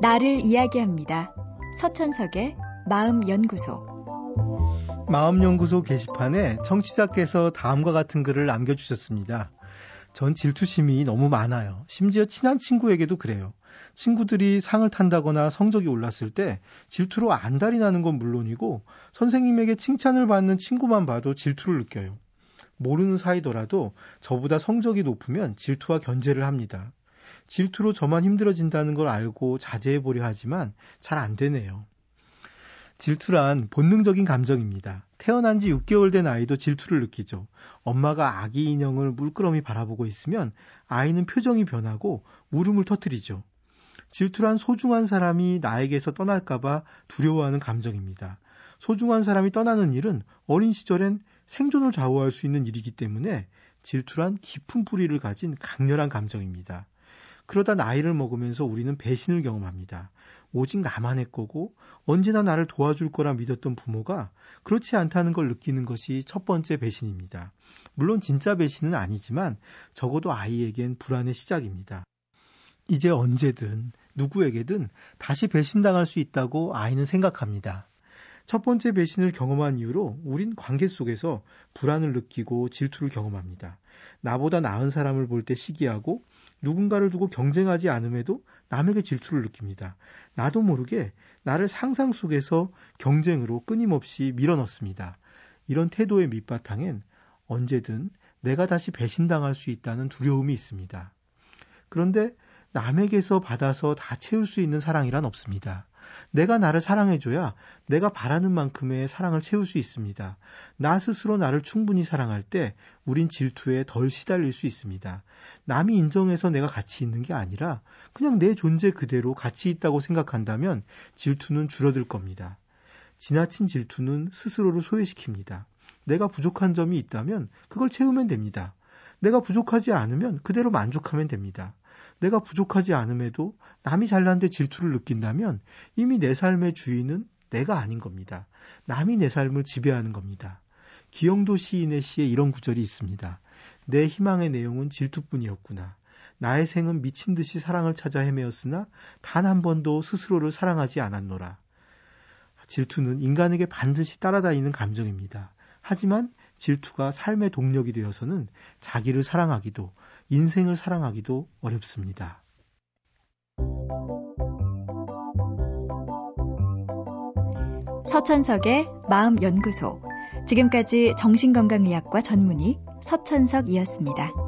나를 이야기합니다. 서천석의 마음연구소. 마음연구소 게시판에 청취자께서 다음과 같은 글을 남겨주셨습니다. 전 질투심이 너무 많아요. 심지어 친한 친구에게도 그래요. 친구들이 상을 탄다거나 성적이 올랐을 때 질투로 안달이 나는 건 물론이고 선생님에게 칭찬을 받는 친구만 봐도 질투를 느껴요. 모르는 사이더라도 저보다 성적이 높으면 질투와 견제를 합니다. 질투로 저만 힘들어진다는 걸 알고 자제해 보려 하지만 잘 안 되네요. 질투란 본능적인 감정입니다. 태어난 지 6개월 된 아이도 질투를 느끼죠. 엄마가 아기 인형을 물끄러미 바라보고 있으면 아이는 표정이 변하고 울음을 터뜨리죠. 질투란 소중한 사람이 나에게서 떠날까봐 두려워하는 감정입니다. 소중한 사람이 떠나는 일은 어린 시절엔 생존을 좌우할 수 있는 일이기 때문에 질투란 깊은 뿌리를 가진 강렬한 감정입니다. 그러다 나이를 먹으면서 우리는 배신을 경험합니다. 오직 나만 의 거고 언제나 나를 도와줄 거라 믿었던 부모가 그렇지 않다는 걸 느끼는 것이 첫 번째 배신입니다. 물론 진짜 배신은 아니지만 적어도 아이에겐 불안의 시작입니다. 이제 언제든 누구에게든 다시 배신당할 수 있다고 아이는 생각합니다. 첫 번째 배신을 경험한 이후로 우린 관계 속에서 불안을 느끼고 질투를 경험합니다. 나보다 나은 사람을 볼 때 시기하고 누군가를 두고 경쟁하지 않음에도 남에게 질투를 느낍니다. 나도 모르게 나를 상상 속에서 경쟁으로 끊임없이 밀어넣습니다. 이런 태도의 밑바탕엔 언제든 내가 다시 배신당할 수 있다는 두려움이 있습니다. 그런데 남에게서 받아서 다 채울 수 있는 사랑이란 없습니다. 내가 나를 사랑해줘야 내가 바라는 만큼의 사랑을 채울 수 있습니다. 나 스스로 나를 충분히 사랑할 때 우린 질투에 덜 시달릴 수 있습니다. 남이 인정해서 내가 가치 있는 게 아니라 그냥 내 존재 그대로 가치 있다고 생각한다면 질투는 줄어들 겁니다. 지나친 질투는 스스로를 소외시킵니다. 내가 부족한 점이 있다면 그걸 채우면 됩니다. 내가 부족하지 않으면 그대로 만족하면 됩니다. 내가 부족하지 않음에도 남이 잘난데 질투를 느낀다면 이미 내 삶의 주인은 내가 아닌 겁니다. 남이 내 삶을 지배하는 겁니다. 기영도 시인의 시에 이런 구절이 있습니다. 내 희망의 내용은 질투뿐이었구나. 나의 생은 미친 듯이 사랑을 찾아 헤매었으나 단 한 번도 스스로를 사랑하지 않았노라. 질투는 인간에게 반드시 따라다니는 감정입니다. 하지만 질투가 삶의 동력이 되어서는 자기를 사랑하기도 인생을 사랑하기도 어렵습니다. 서천석의 마음연구소. 지금까지 정신건강의학과 전문의 서천석이었습니다.